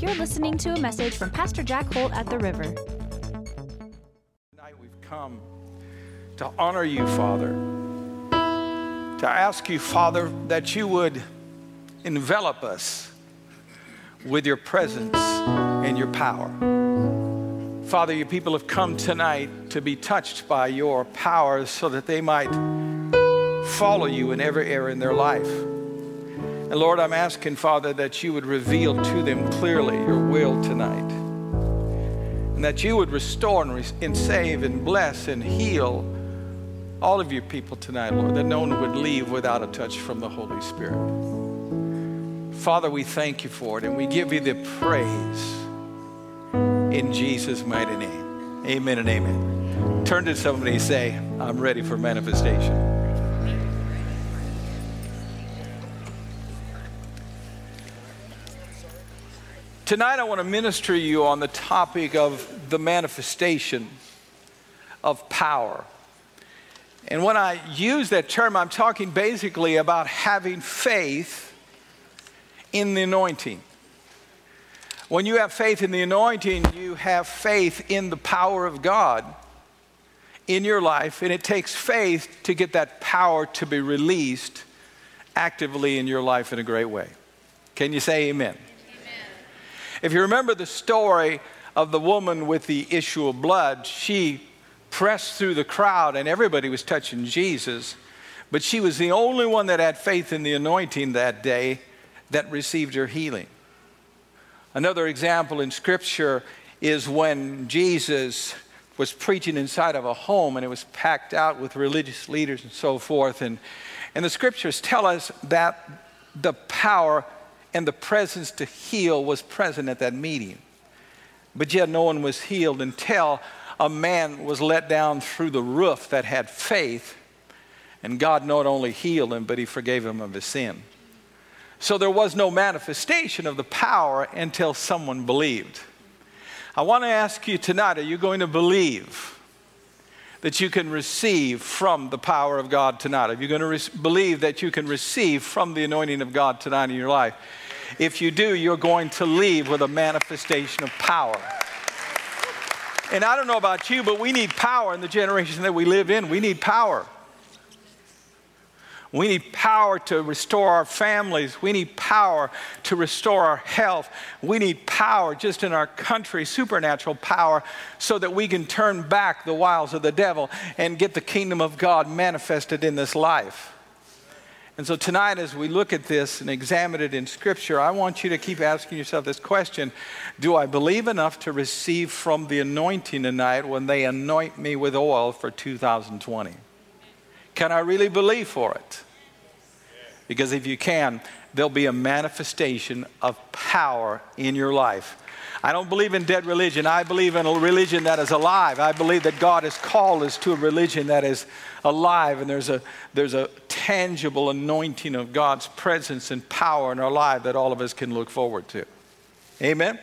You're listening to a message from Pastor Jack Holt at the River. Tonight we've come to honor you, Father. To ask you, Father, that you would envelop us with your presence and your power. Father, your people have come tonight to be touched by your power so that they might follow you in every area in their life. And Lord, I'm asking, Father, that you would reveal to them clearly your will tonight. And that you would restore and, re- and save and bless and heal all of your people tonight, Lord, that no one would leave without a touch from the Holy Spirit. Father, we thank you for it and we give you the praise in Jesus' mighty name. Amen and amen. Turn to somebody and say, I'm ready for manifestation. Tonight, I want to minister to you on the topic of the manifestation of power. And when I use that term, I'm talking basically about having faith in the anointing. When you have faith in the anointing, you have faith in the power of God in your life, and it takes faith to get that power to be released actively in your life in a great way. Can you say amen? If you remember the story of the woman with the issue of blood, she pressed through the crowd and everybody was touching Jesus, but she was the only one that had faith in the anointing that day that received her healing. Another example in Scripture is when Jesus was preaching inside of a home and it was packed out with religious leaders and so forth. And, and the Scriptures tell us that the power and the presence to heal was present at that meeting. But yet no one was healed until a man was let down through the roof that had faith, and God not only healed him, but he forgave him of his sin. So there was no manifestation of the power until someone believed. I want to ask you tonight are you going to believe? That you can receive from the power of God tonight? Are you going to re- believe that you can receive from the anointing of God tonight in your life? If you do, you're going to leave with a manifestation of power. And I don't know about you, but we need power in the generation that we live in. We need power. We need power to restore our families. We need power to restore our health. We need power just in our country, supernatural power, so that we can turn back the wiles of the devil and get the kingdom of God manifested in this life. And so tonight, as we look at this and examine it in Scripture, I want you to keep asking yourself this question Do I believe enough to receive from the anointing tonight when they anoint me with oil for 2020? Can I really believe for it? Because if you can, there'll be a manifestation of power in your life. I don't believe in dead religion. I believe in a religion that is alive. I believe that God has called us to a religion that is alive, and there's a, there's a tangible anointing of God's presence and power in our life that all of us can look forward to. Amen?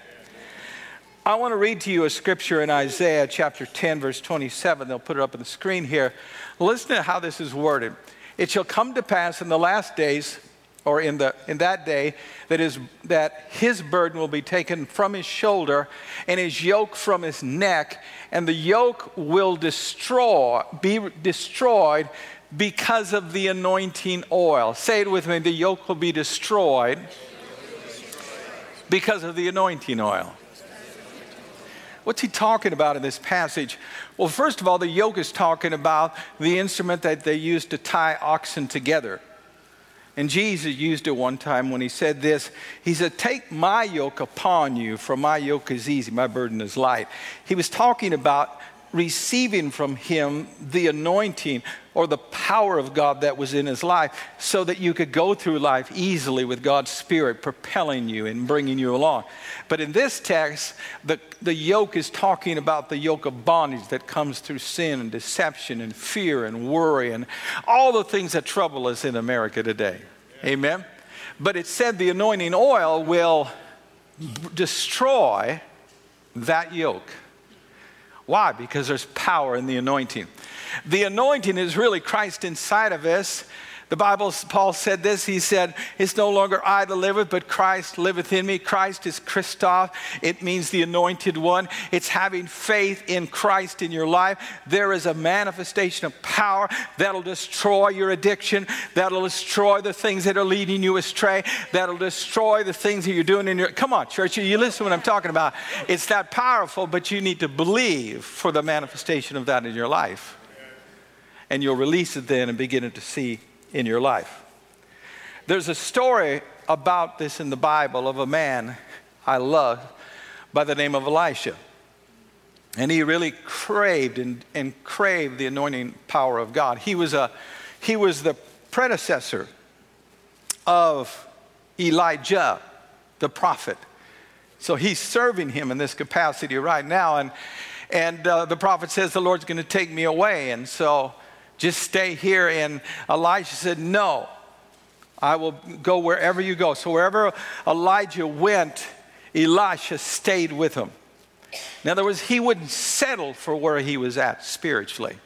I want to read to you a scripture in Isaiah chapter 10, verse 27. They'll put it up on the screen here. Listen to how this is worded. It shall come to pass in the last days, or in, the, in that day, that, is, that his burden will be taken from his shoulder and his yoke from his neck, and the yoke will destroy, be destroyed because of the anointing oil. Say it with me the yoke will be destroyed because of the anointing oil. What's he talking about in this passage? Well, first of all, the yoke is talking about the instrument that they used to tie oxen together. And Jesus used it one time when he said this. He said, Take my yoke upon you, for my yoke is easy, my burden is light. He was talking about receiving from him the anointing or the power of God that was in his life so that you could go through life easily with God's Spirit propelling you and bringing you along. But in this text, the, the yoke is talking about the yoke of bondage that comes through sin and deception and fear and worry and all the things that trouble us in America today. Amen. But it said the anointing oil will destroy that yoke. Why? Because there's power in the anointing. The anointing is really Christ inside of us. The Bible, Paul said this. He said, It's no longer I that liveth, but Christ liveth in me. Christ is Christos. It means the anointed one. It's having faith in Christ in your life. There is a manifestation of power that'll destroy your addiction, that'll destroy the things that are leading you astray, that'll destroy the things that you're doing in your. Come on, church, you listen to what I'm talking about. It's that powerful, but you need to believe for the manifestation of that in your life. And you'll release it then and begin to see in your life. There's a story about this in the Bible of a man I love by the name of Elisha. And he really craved and, and craved the anointing power of God. He was, a, he was the predecessor of Elijah, the prophet. So he's serving him in this capacity right now. And, and uh, the prophet says, The Lord's going to take me away. And so just stay here. And Elijah said, No, I will go wherever you go. So wherever Elijah went, Elisha stayed with him. In other words, he wouldn't settle for where he was at spiritually.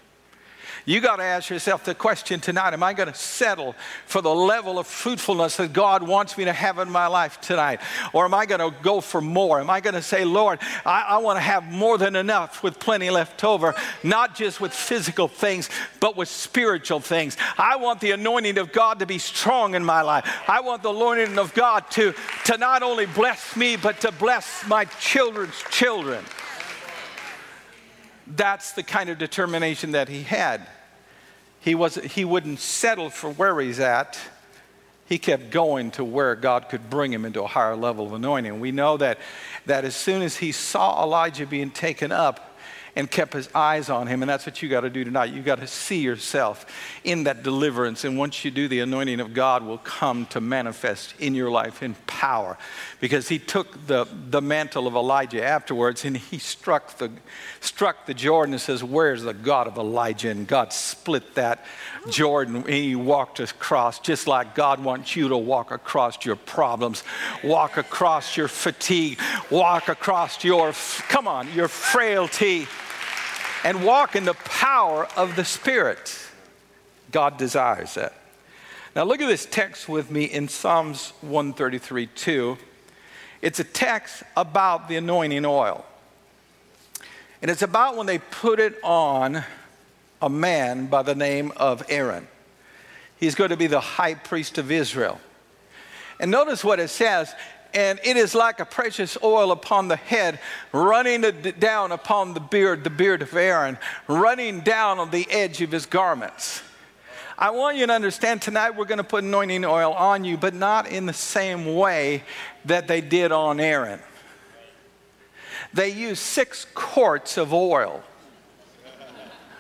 You got to ask yourself the question tonight Am I going to settle for the level of fruitfulness that God wants me to have in my life tonight? Or am I going to go for more? Am I going to say, Lord, I, I want to have more than enough with plenty left over, not just with physical things, but with spiritual things? I want the anointing of God to be strong in my life. I want the anointing of God to, to not only bless me, but to bless my children's children. That's the kind of determination that he had. He, was, he wouldn't settle for where he's at. He kept going to where God could bring him into a higher level of anointing. We know that, that as soon as he saw Elijah being taken up, and kept his eyes on him. And that's what you got to do tonight. You got to see yourself in that deliverance. And once you do, the anointing of God will come to manifest in your life in power. Because he took the, the mantle of Elijah afterwards and he struck the, struck the Jordan and says, Where's the God of Elijah? And God split that Jordan and he walked across, just like God wants you to walk across your problems, walk across your fatigue, walk across your, come on, your frailty and walk in the power of the Spirit. God desires that. Now, look at this text with me in Psalms 133 2. It's a text about the anointing oil. And it's about when they put it on a man by the name of Aaron. He's going to be the high priest of Israel. And notice what it says and it is like a precious oil upon the head, running down upon the beard, the beard of Aaron, running down on the edge of his garments. I want you to understand tonight we're going to put anointing oil on you, but not in the same way that they did on Aaron. They used six quarts of oil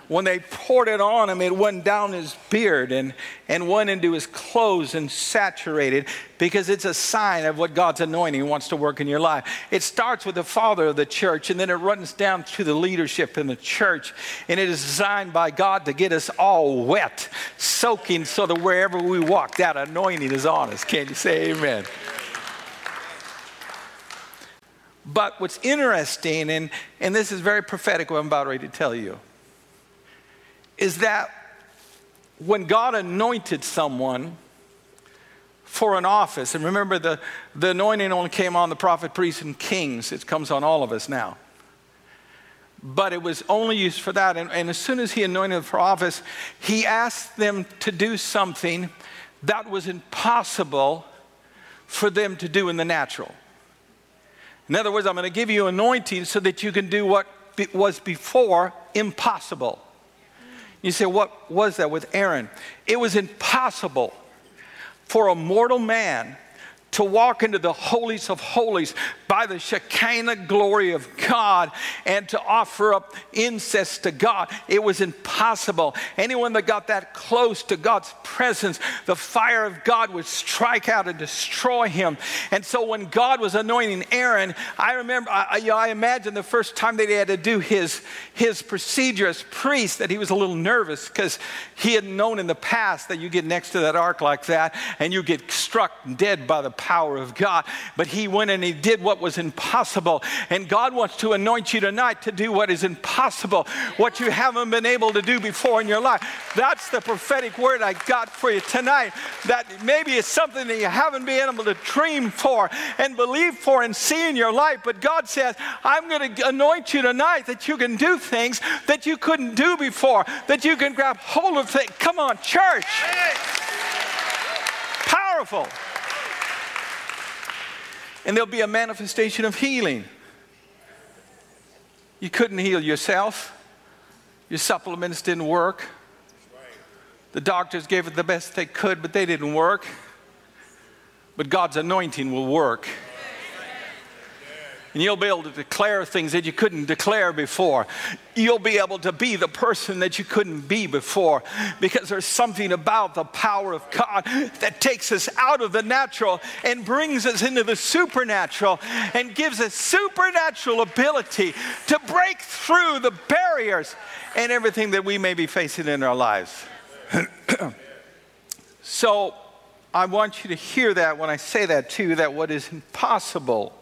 when they poured it on him, it went down his beard and, and went into his clothes and saturated because it's a sign of what God's anointing wants to work in your life. It starts with the father of the church and then it runs down to the leadership in the church. And it is designed by God to get us all wet, soaking so that wherever we walk, that anointing is on us. Can you say amen? But what's interesting, and, and this is very prophetic what I'm about ready to tell you is that when God anointed someone for an office, and remember the, the anointing only came on the prophet, priests, and kings, it comes on all of us now. But it was only used for that. And, and as soon as he anointed for office, he asked them to do something that was impossible for them to do in the natural. In other words, I'm going to give you anointing so that you can do what was before impossible. You say, what was that with Aaron? It was impossible for a mortal man to walk into the holies of holies by the Shekinah glory of God and to offer up incense to God. It was impossible. Anyone that got that close to God's presence, the fire of God would strike out and destroy him. And so when God was anointing Aaron, I remember, I, you know, I imagine the first time that he had to do his, his procedure as priest that he was a little nervous because he had known in the past that you get next to that ark like that and you get struck dead by the power of God, but he went and he did what was impossible. And God wants to anoint you tonight to do what is impossible, what you haven't been able to do before in your life. That's the prophetic word I got for you tonight. That maybe it's something that you haven't been able to dream for and believe for and see in your life, but God says, I'm going to anoint you tonight that you can do things that you couldn't do before, that you can grab hold of things. Come on, church. Powerful. And there'll be a manifestation of healing. You couldn't heal yourself. Your supplements didn't work. The doctors gave it the best they could, but they didn't work. But God's anointing will work and you'll be able to declare things that you couldn't declare before. You'll be able to be the person that you couldn't be before because there's something about the power of God that takes us out of the natural and brings us into the supernatural and gives us supernatural ability to break through the barriers and everything that we may be facing in our lives. so, I want you to hear that when I say that too, that what is impossible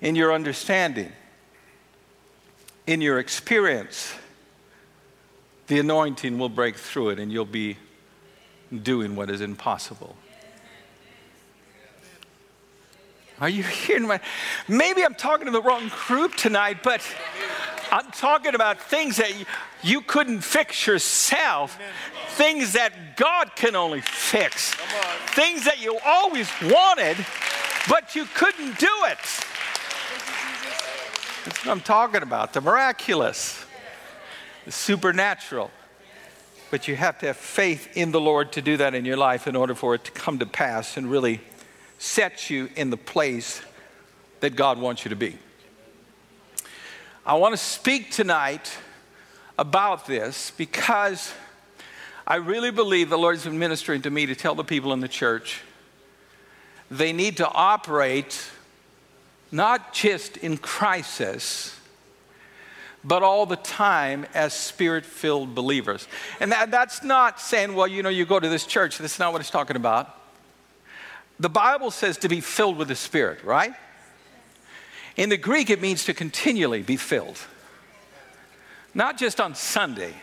in your understanding, in your experience, the anointing will break through it and you'll be doing what is impossible. Are you hearing my? Maybe I'm talking to the wrong group tonight, but I'm talking about things that you couldn't fix yourself, things that God can only fix, things that you always wanted, but you couldn't do it. That's what I'm talking about the miraculous, the supernatural. But you have to have faith in the Lord to do that in your life in order for it to come to pass and really set you in the place that God wants you to be. I want to speak tonight about this because I really believe the Lord has been ministering to me to tell the people in the church they need to operate not just in crisis, but all the time as spirit filled believers. And that, that's not saying, well, you know, you go to this church. That's not what it's talking about. The Bible says to be filled with the Spirit, right? In the Greek, it means to continually be filled. Not just on Sunday,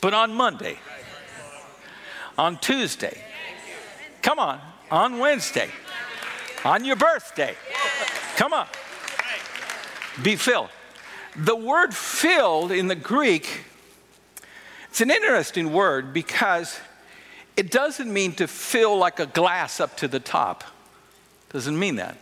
but on Monday, on Tuesday. Come on, on Wednesday on your birthday. Come on. Be filled. The word filled in the Greek, it's an interesting word because it doesn't mean to fill like a glass up to the top. Doesn't mean that.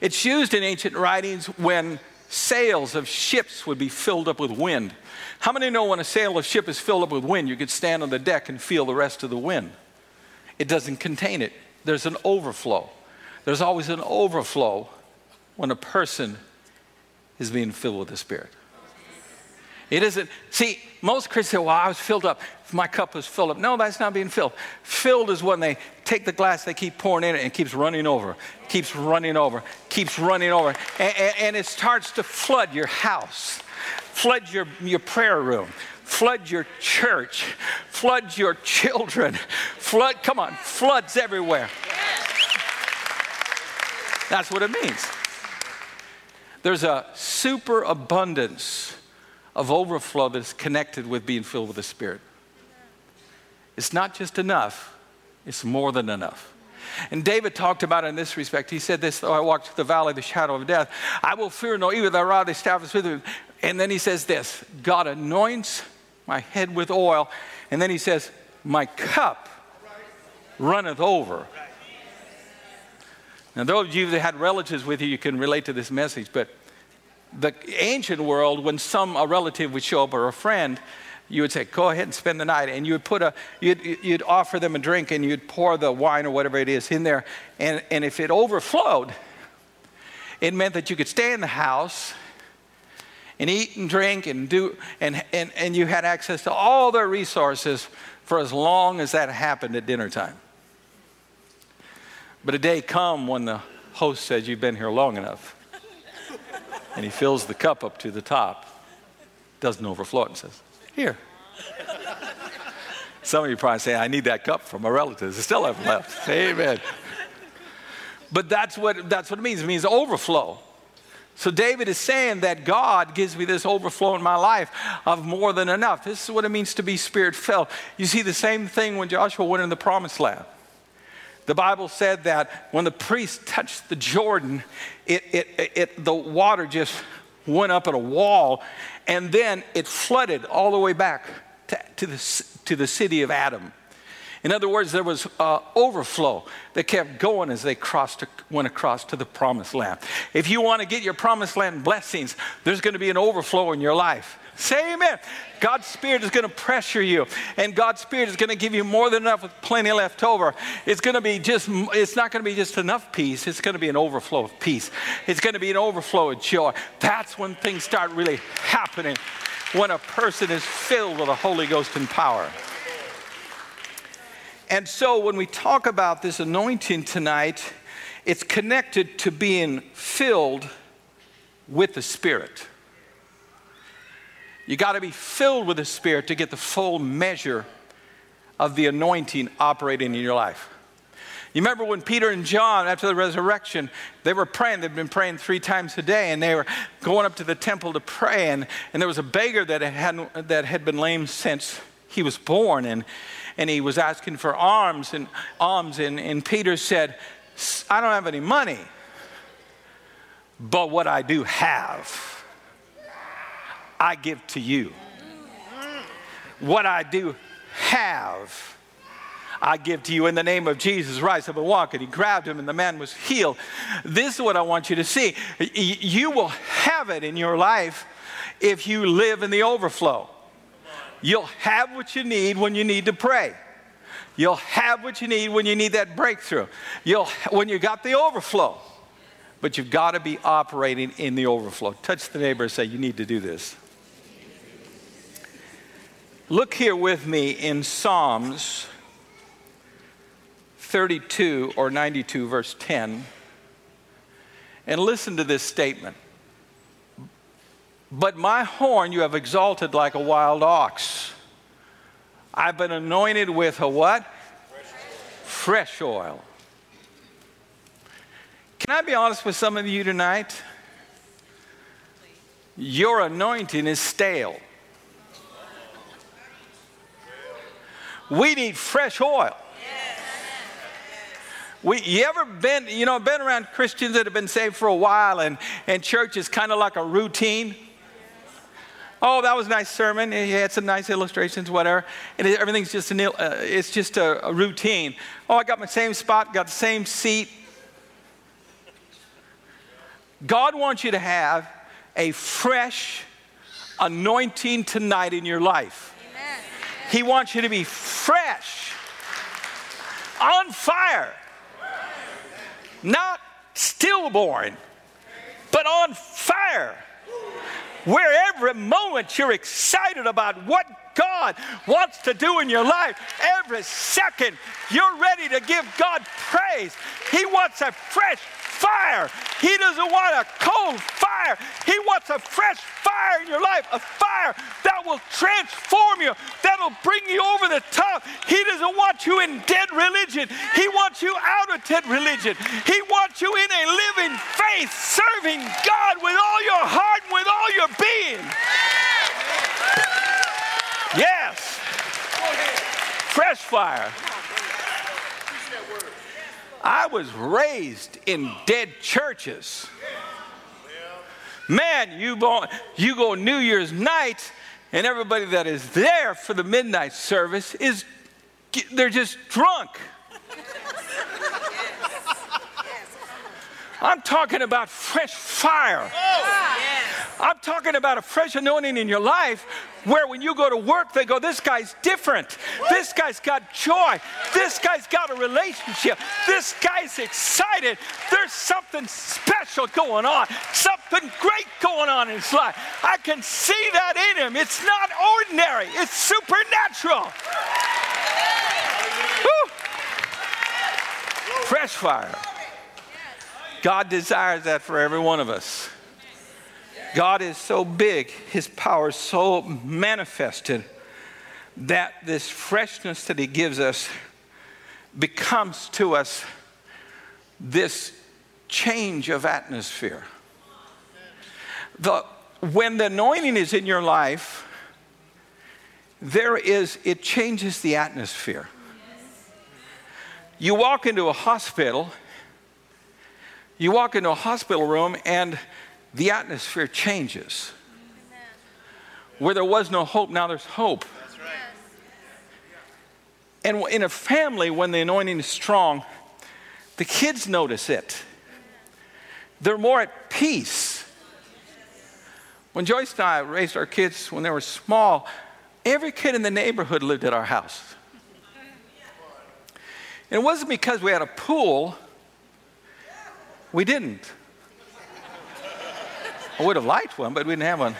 It's used in ancient writings when sails of ships would be filled up with wind. How many know when a sail of ship is filled up with wind, you could stand on the deck and feel the rest of the wind? It doesn't contain it, there's an overflow. There's always an overflow when a person is being filled with the Spirit. It isn't, see, most Christians say, well, I was filled up. My cup was filled up. No, that's not being filled. Filled is when they take the glass, they keep pouring in it, and it keeps running over, keeps running over, keeps running over. And, and, and it starts to flood your house, flood your, your prayer room, flood your church, flood your children, flood, come on, floods everywhere. That's what it means. There's a superabundance of overflow that's connected with being filled with the Spirit. It's not just enough, it's more than enough. And David talked about it in this respect. He said this, though I walk through the valley of the shadow of death, I will fear no evil, thy rod, is with me. And then he says this God anoints my head with oil. And then he says, My cup runneth over. Now, those of you that had relatives with you, you can relate to this message, but the ancient world, when some a relative would show up or a friend, you would say, "Go ahead and spend the night," and you would put a, you'd, you'd offer them a drink, and you'd pour the wine or whatever it is in there, and, and if it overflowed, it meant that you could stay in the house and eat and drink and do, and, and, and you had access to all their resources for as long as that happened at dinner time. But a day come when the host says, You've been here long enough. And he fills the cup up to the top, doesn't overflow it, and says, Here. Some of you probably say, I need that cup for my relatives. I still have left. Amen. But that's what, that's what it means. It means overflow. So David is saying that God gives me this overflow in my life of more than enough. This is what it means to be spirit filled. You see the same thing when Joshua went in the promised land. The Bible said that when the priest touched the Jordan, it, it, it, the water just went up at a wall and then it flooded all the way back to, to, the, to the city of Adam. In other words, there was uh, overflow that kept going as they crossed, went across to the promised land. If you want to get your promised land blessings, there's going to be an overflow in your life. Say amen. God's Spirit is going to pressure you, and God's Spirit is going to give you more than enough with plenty left over. It's going to be just, it's not going to be just enough peace, it's going to be an overflow of peace. It's going to be an overflow of joy. That's when things start really happening, when a person is filled with the Holy Ghost and power. And so when we talk about this anointing tonight, it's connected to being filled with the Spirit. You got to be filled with the Spirit to get the full measure of the anointing operating in your life. You remember when Peter and John, after the resurrection, they were praying. They'd been praying three times a day, and they were going up to the temple to pray. And, and there was a beggar that had, that had been lame since he was born, and, and he was asking for alms. And, alms and, and Peter said, I don't have any money, but what I do have I give to you. What I do have, I give to you in the name of Jesus. Rise up and walk. And he grabbed him, and the man was healed. This is what I want you to see. You will have it in your life if you live in the overflow. You'll have what you need when you need to pray. You'll have what you need when you need that breakthrough. You'll when you got the overflow. But you've got to be operating in the overflow. Touch the neighbor and say, You need to do this. Look here with me in Psalms 32 or 92, verse 10, and listen to this statement. But my horn you have exalted like a wild ox. I've been anointed with a what? Fresh oil. Can I be honest with some of you tonight? Your anointing is stale. We need fresh oil. We, you ever been, you know, been around Christians that have been saved for a while and, and church is kind of like a routine? Oh, that was a nice sermon. He had some nice illustrations, whatever. And everything's just, an, uh, it's just a, a routine. Oh, I got my same spot, got the same seat. God wants you to have a fresh anointing tonight in your life. He wants you to be fresh, on fire, not stillborn, but on fire. Where every moment you're excited about what God wants to do in your life. Every second you're ready to give God praise. He wants a fresh fire. He doesn't want a cold fire. He wants a fresh fire in your life, a fire that will transform you, that'll bring you over the top. He doesn't want you in dead religion. He wants you out of dead religion. He wants you in a living faith, serving God with all your heart and with all your being. Yes. Fresh fire. I was raised in dead churches. Man, you go, you go New Year's night, and everybody that is there for the midnight service is they're just drunk. I'm talking about fresh fire. Oh, I'm talking about a fresh anointing in your life where when you go to work, they go, This guy's different. This guy's got joy. This guy's got a relationship. This guy's excited. There's something special going on, something great going on in his life. I can see that in him. It's not ordinary, it's supernatural. Fresh fire. God desires that for every one of us. God is so big, His power is so manifested that this freshness that He gives us becomes to us this change of atmosphere. The, when the anointing is in your life, there is, it changes the atmosphere. You walk into a hospital, you walk into a hospital room, and the atmosphere changes. Where there was no hope, now there's hope. And in a family, when the anointing is strong, the kids notice it. They're more at peace. When Joyce and I raised our kids when they were small, every kid in the neighborhood lived at our house. And it wasn't because we had a pool, we didn't. I would have liked one, but we didn't have one.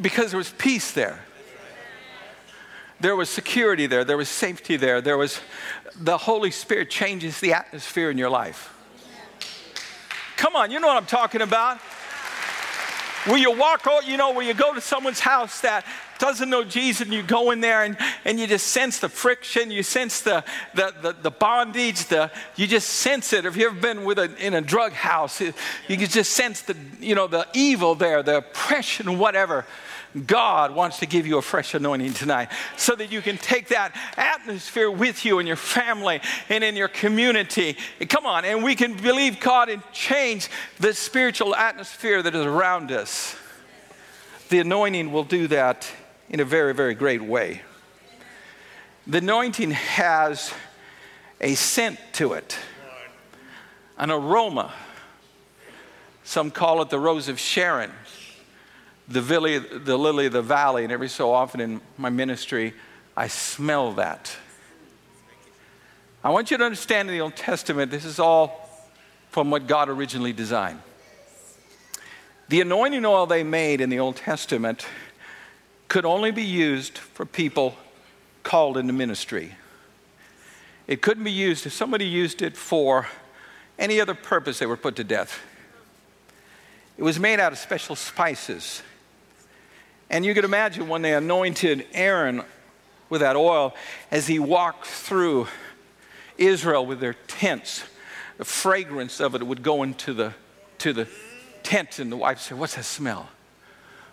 Because there was peace there. There was security there. There was safety there. There was the Holy Spirit changes the atmosphere in your life. Come on, you know what I'm talking about. Where you walk you know, where you go to someone's house that doesn't know Jesus and you go in there and, and you just sense the friction, you sense the, the, the, the bondage, the, you just sense it. If you've ever been with a, in a drug house, you can just sense the, you know, the evil there, the oppression, whatever. God wants to give you a fresh anointing tonight so that you can take that atmosphere with you in your family and in your community. Come on, and we can believe God and change the spiritual atmosphere that is around us. The anointing will do that in a very, very great way. The anointing has a scent to it, an aroma. Some call it the rose of Sharon the lily, the lily of the valley, and every so often in my ministry, I smell that. I want you to understand in the Old Testament, this is all from what God originally designed. The anointing oil they made in the Old Testament could only be used for people called into ministry. It couldn't be used if somebody used it for any other purpose, they were put to death. It was made out of special spices. And you could imagine when they anointed Aaron with that oil as he walked through Israel with their tents, the fragrance of it would go into the, to the tent, and the wife said, What's that smell?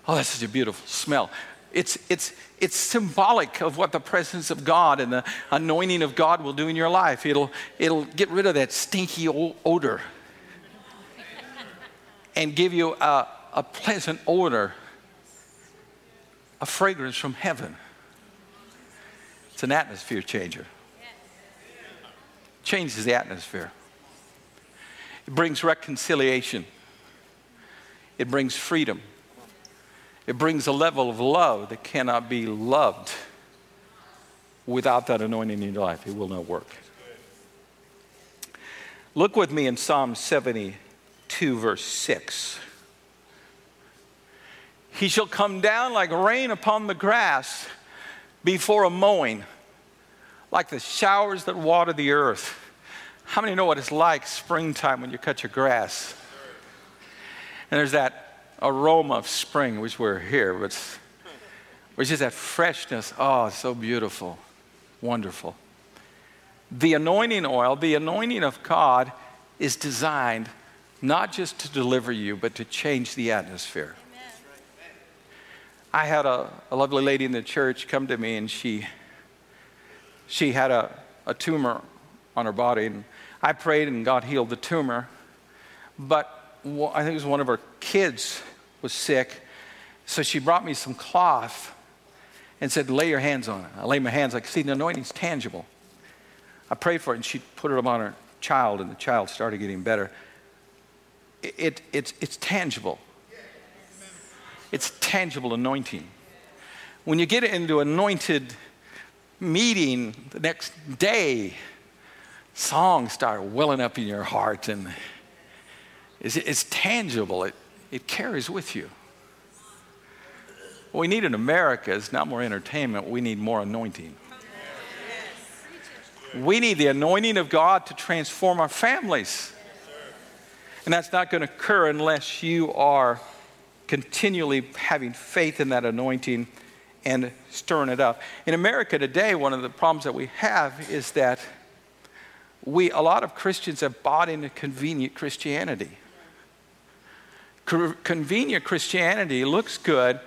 Oh, that's such a beautiful smell. It's, it's, it's symbolic of what the presence of God and the anointing of God will do in your life. It'll, it'll get rid of that stinky odor and give you a, a pleasant odor a fragrance from heaven. It's an atmosphere changer. Changes the atmosphere. It brings reconciliation. It brings freedom. It brings a level of love that cannot be loved without that anointing in your life. It will not work. Look with me in Psalm 72, verse 6. He shall come down like rain upon the grass before a mowing, like the showers that water the earth. How many know what it's like springtime when you cut your grass? And there's that aroma of spring, which we're here, but which is that freshness. Oh, so beautiful, wonderful. The anointing oil, the anointing of God, is designed not just to deliver you, but to change the atmosphere. I had a, a lovely lady in the church come to me and she, she had a, a tumor on her body. And I prayed and God healed the tumor. But I think it was one of her kids was sick. So she brought me some cloth and said, lay your hands on it. I laid my hands, like, see, the anointing's tangible. I prayed for it and she put it on her child and the child started getting better. It, it, it's, it's tangible. It's tangible anointing. When you get into anointed meeting the next day, songs start welling up in your heart and it's, it's tangible. It, it carries with you. What we need in America is not more entertainment, we need more anointing. We need the anointing of God to transform our families. And that's not going to occur unless you are continually having faith in that anointing and stirring it up. In America today, one of the problems that we have is that we, a lot of Christians have bought into convenient Christianity. convenient Christianity looks good,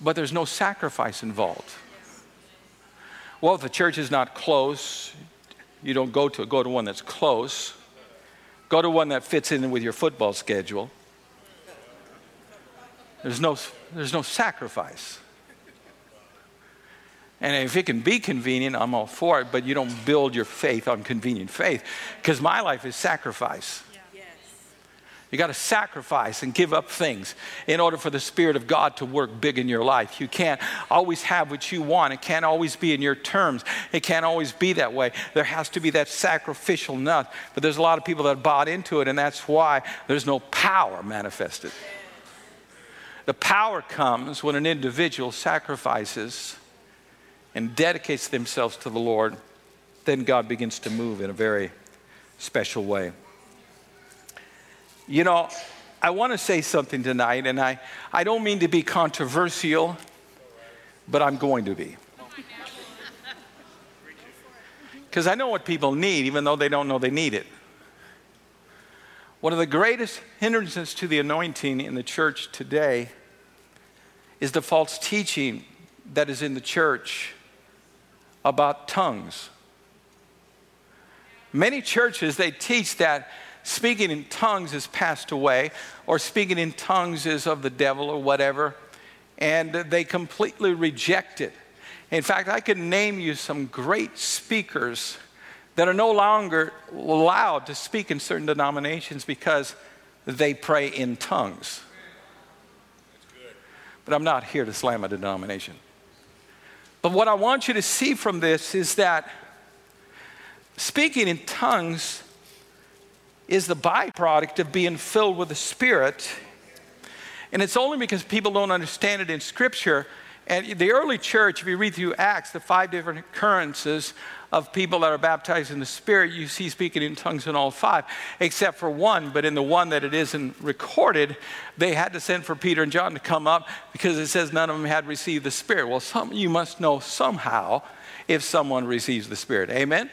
but there's no sacrifice involved. Well, if the church is not close, you don't go to go to one that's close. Go to one that fits in with your football schedule. There's no, there's no sacrifice. And if it can be convenient, I'm all for it, but you don't build your faith on convenient faith. Because my life is sacrifice. You got to sacrifice and give up things in order for the Spirit of God to work big in your life. You can't always have what you want. It can't always be in your terms. It can't always be that way. There has to be that sacrificial nut. But there's a lot of people that bought into it, and that's why there's no power manifested. The power comes when an individual sacrifices and dedicates themselves to the Lord, then God begins to move in a very special way. You know, I want to say something tonight, and I, I don't mean to be controversial, but I'm going to be. Because I know what people need, even though they don't know they need it. One of the greatest hindrances to the anointing in the church today is the false teaching that is in the church about tongues. Many churches, they teach that speaking in tongues has passed away, or speaking in tongues is of the devil, or whatever, and they completely reject it. In fact, I could name you some great speakers that are no longer allowed to speak in certain denominations because they pray in tongues. But I'm not here to slam a denomination. But what I want you to see from this is that speaking in tongues is the byproduct of being filled with the Spirit. And it's only because people don't understand it in Scripture. And the early church, if you read through Acts, the five different occurrences of people that are baptized in the Spirit, you see speaking in tongues in all five, except for one. But in the one that it isn't recorded, they had to send for Peter and John to come up because it says none of them had received the Spirit. Well, some, you must know somehow if someone receives the Spirit. Amen?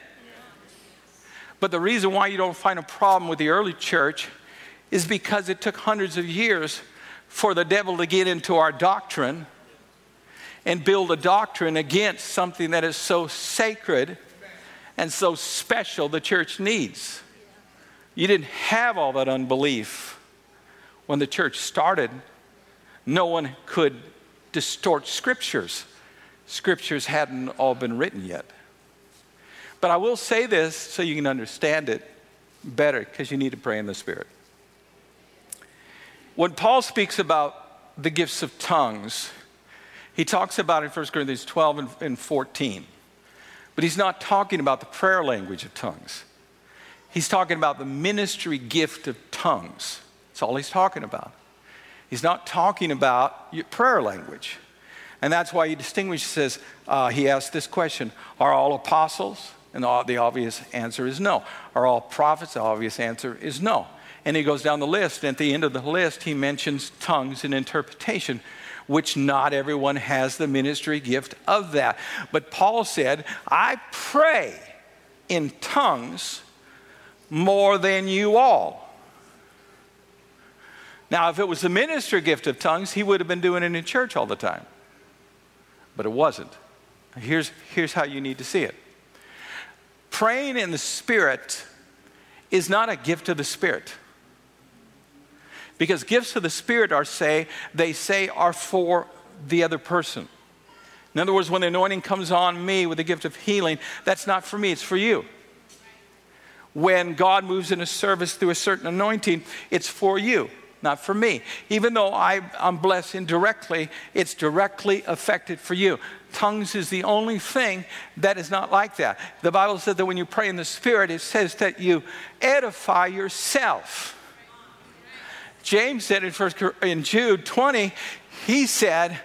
But the reason why you don't find a problem with the early church is because it took hundreds of years for the devil to get into our doctrine and build a doctrine against something that is so sacred and so special the church needs. You didn't have all that unbelief when the church started. No one could distort scriptures. Scriptures hadn't all been written yet. But I will say this so you can understand it better because you need to pray in the Spirit. When Paul speaks about the gifts of tongues, he talks about it in 1 Corinthians 12 and, and 14. But he's not talking about the prayer language of tongues. He's talking about the ministry gift of tongues. That's all he's talking about. He's not talking about prayer language. And that's why he distinguishes, says, uh, he asks this question Are all apostles? And the obvious answer is no. Are all prophets? The obvious answer is no. And he goes down the list. And at the end of the list, he mentions tongues and interpretation which not everyone has the ministry gift of that. But Paul said, I pray in tongues more than you all. Now, if it was the ministry gift of tongues, he would have been doing it in church all the time. But it wasn't. Here's, here's how you need to see it praying in the Spirit is not a gift of the Spirit. Because gifts of the Spirit are say, they say are for the other person. In other words, when the anointing comes on me with the gift of healing, that's not for me, it's for you. When God moves in a service through a certain anointing, it's for you, not for me. Even though I, am blessed indirectly, it's directly affected for you. Tongues is the only thing that is not like that. The Bible says that when you pray in the Spirit, it says that you edify yourself. James said in, first, in Jude 20, he said,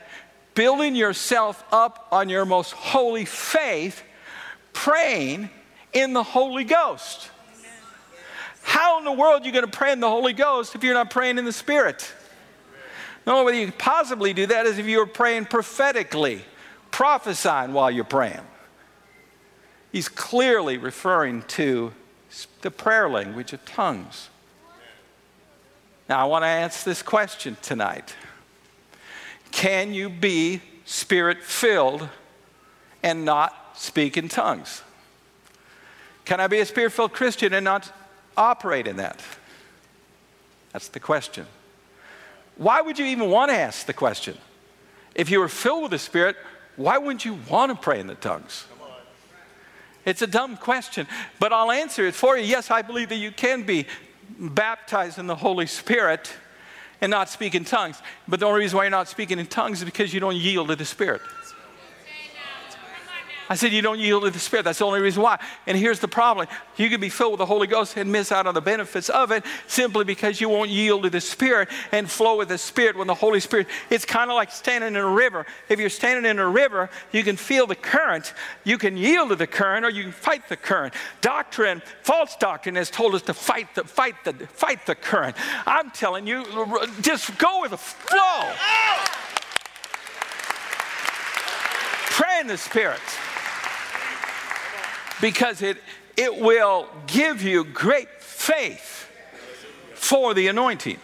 building yourself up on your most holy faith, praying in the Holy Ghost. How in the world are you going to pray in the Holy Ghost if you're not praying in the Spirit? The only way you could possibly do that is if you were praying prophetically prophesying while you're praying. He's clearly referring to the prayer language of tongues. Now, I want to ask this question tonight Can you be spirit filled and not speak in tongues? Can I be a spirit filled Christian and not operate in that? That's the question. Why would you even want to ask the question? If you were filled with the Spirit, why wouldn't you want to pray in the tongues? It's a dumb question, but I'll answer it for you. Yes, I believe that you can be baptized in the Holy Spirit and not speak in tongues. But the only reason why you're not speaking in tongues is because you don't yield to the Spirit. I said, You don't yield to the Spirit. That's the only reason why. And here's the problem you can be filled with the Holy Ghost and miss out on the benefits of it simply because you won't yield to the Spirit and flow with the Spirit when the Holy Spirit. It's kind of like standing in a river. If you're standing in a river, you can feel the current. You can yield to the current or you can fight the current. Doctrine, false doctrine has told us to fight the, fight the, fight the current. I'm telling you, just go with the flow. Pray in the Spirit because it, it will give you great faith for the anointing.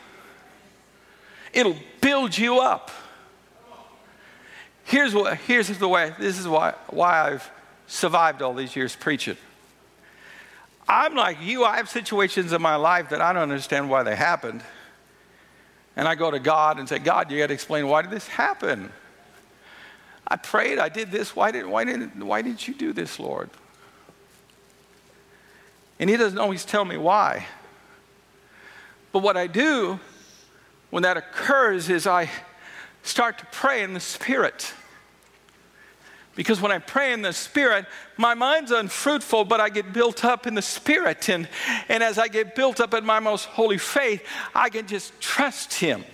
It'll build you up. Here's, what, here's the way, this is why, why I've survived all these years preaching. I'm like you, I have situations in my life that I don't understand why they happened. And I go to God and say, God, you got to explain why did this happen? I prayed, I did this. Why, did, why, didn't, why didn't you do this, Lord? And he doesn't always tell me why. But what I do when that occurs is I start to pray in the Spirit. Because when I pray in the Spirit, my mind's unfruitful, but I get built up in the Spirit. And, and as I get built up in my most holy faith, I can just trust Him.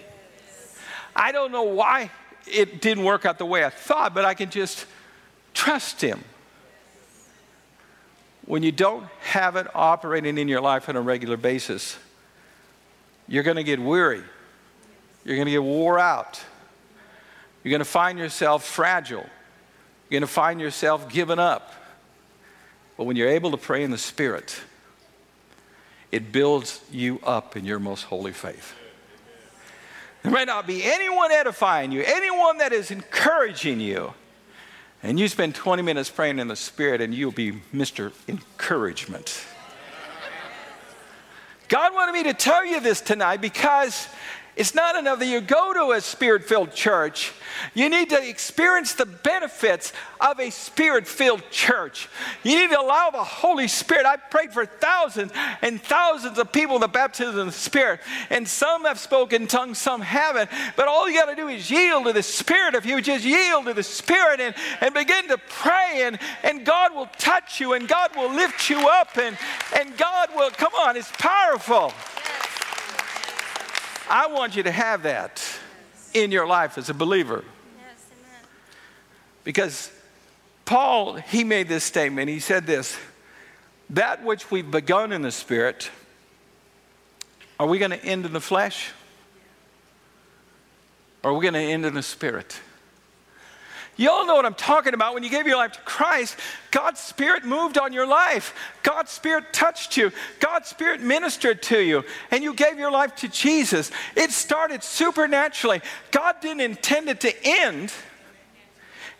I don't know why it didn't work out the way I thought, but I can just trust Him when you don't have it operating in your life on a regular basis, you're going to get weary. You're going to get wore out. You're going to find yourself fragile. You're going to find yourself given up. But when you're able to pray in the Spirit, it builds you up in your most holy faith. There may not be anyone edifying you, anyone that is encouraging you, and you spend 20 minutes praying in the Spirit, and you'll be Mr. Encouragement. God wanted me to tell you this tonight because it's not enough that you go to a spirit filled church. You need to experience the benefits of a spirit filled church. You need to allow the Holy Spirit. I've prayed for thousands and thousands of people the baptism of the Spirit. And some have spoken tongues, some haven't. But all you got to do is yield to the Spirit. If you just yield to the Spirit and, and begin to pray, and, and God will touch you, and God will lift you up, and, and God will, come on, it's powerful. I want you to have that in your life as a believer. Because Paul, he made this statement. He said this that which we've begun in the Spirit, are we going to end in the flesh? Or are we going to end in the Spirit? You all know what I'm talking about. When you gave your life to Christ, God's Spirit moved on your life. God's Spirit touched you. God's Spirit ministered to you. And you gave your life to Jesus. It started supernaturally. God didn't intend it to end.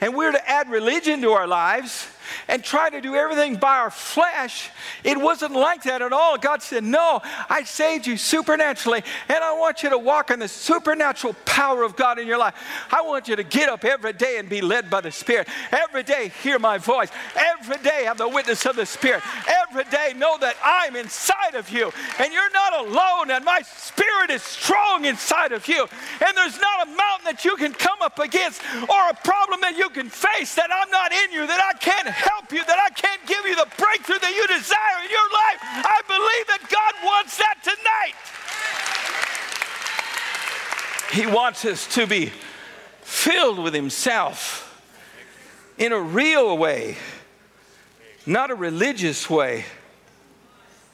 And we're to add religion to our lives and try to do everything by our flesh. It wasn't like that at all. God said, No, I saved you supernaturally, and I want you to walk in the supernatural power of God in your life. I want you to get up every day and be led by the Spirit. Every day, hear my voice. Every day, have the witness of the Spirit. Every day, know that I'm inside of you, and you're not alone, and my Spirit is strong inside of you. And there's not a mountain that you can come up against or a problem that you can face that I'm not in you, that I can't help you, that I can't give you the breakthrough that you desire in your life. I believe that God wants that tonight. He wants us to be filled with Himself in a real way, not a religious way,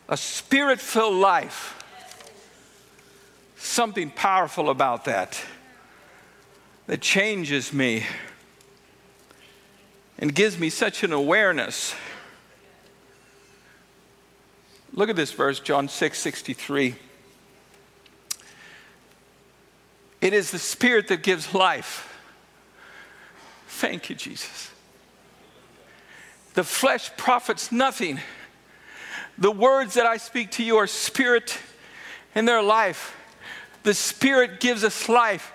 a spirit filled life. Something powerful about that that changes me and gives me such an awareness. Look at this verse, John 6 63. It is the Spirit that gives life. Thank you, Jesus. The flesh profits nothing. The words that I speak to you are spirit and they're life. The Spirit gives us life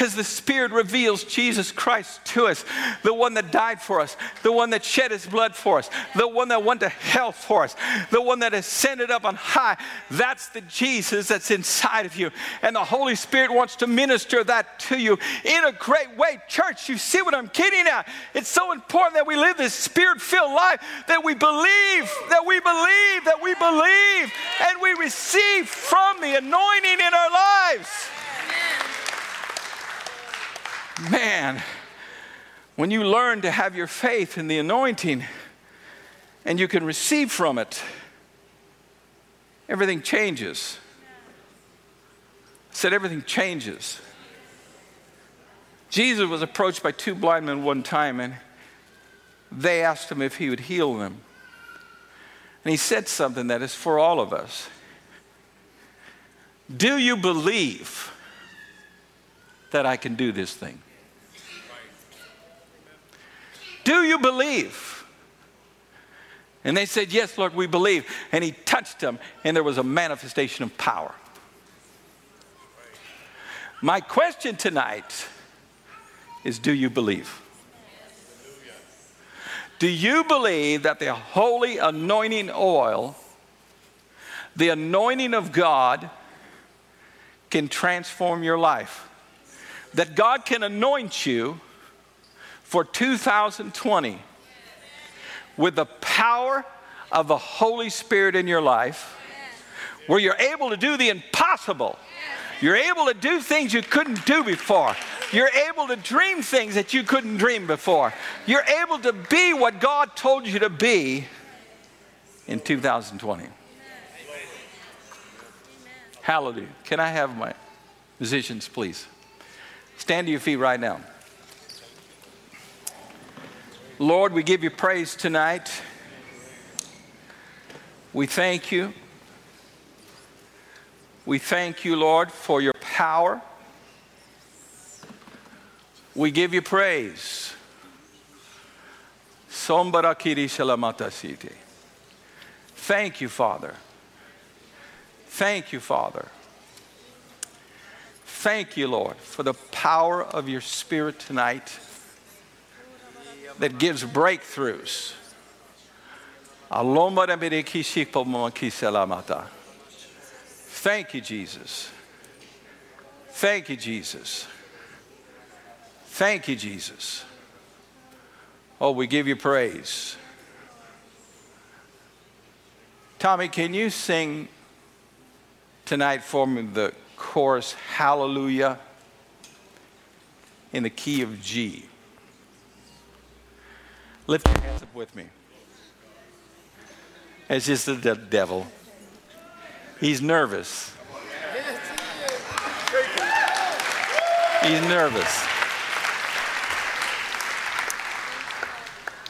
because the Spirit reveals Jesus Christ to us, the one that died for us, the one that shed his blood for us, the one that went to hell for us, the one that ascended up on high. That's the Jesus that's inside of you. And the Holy Spirit wants to minister that to you in a great way. Church, you see what I'm getting at? It's so important that we live this spirit filled life, that we believe, that we believe, that we believe, and we receive from the anointing in our lives man, when you learn to have your faith in the anointing and you can receive from it, everything changes. I said everything changes. Jesus was approached by two blind men one time and they asked him if he would heal them. And he said something that is for all of us. Do you believe that I can do this thing? Do you believe? And they said, Yes, Lord, we believe. And he touched them, and there was a manifestation of power. My question tonight is Do you believe? Do you believe that the holy anointing oil, the anointing of God, can transform your life? That God can anoint you for 2020 with the power of the Holy Spirit in your life, where you're able to do the impossible. You're able to do things you couldn't do before. You're able to dream things that you couldn't dream before. You're able to be what God told you to be in 2020. Hallelujah. Can I have my musicians, please? Stand to your feet right now. Lord, we give you praise tonight. We thank you. We thank you, Lord, for your power. We give you praise. Thank you, Father. Thank you, Father. Thank you, Lord, for the power of your Spirit tonight that gives breakthroughs. Thank you, Jesus. Thank you, Jesus. Thank you, Jesus. Oh, we give you praise. Tommy, can you sing tonight for me the chorus, Hallelujah, in the key of G? Lift your hands up with me. It's just the devil. He's nervous. He's nervous.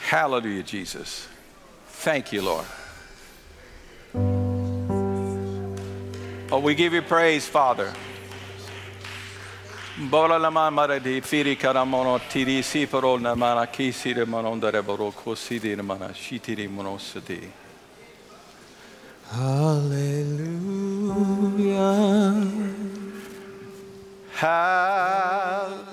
Hallelujah, Jesus. Thank you, Lord. Oh, we give you praise, Father. Bola lama mara di firi karamono tiri si parol na mana kisi de manondare boro kosi de mana shiti de monosati. Hallelujah. Hallelujah.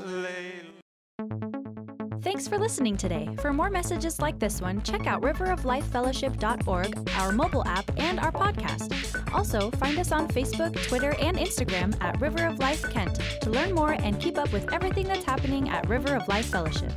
Thanks for listening today. For more messages like this one, check out riveroflifefellowship.org, our mobile app, and our podcast. Also, find us on Facebook, Twitter, and Instagram at River of Life Kent to learn more and keep up with everything that's happening at River of Life Fellowship.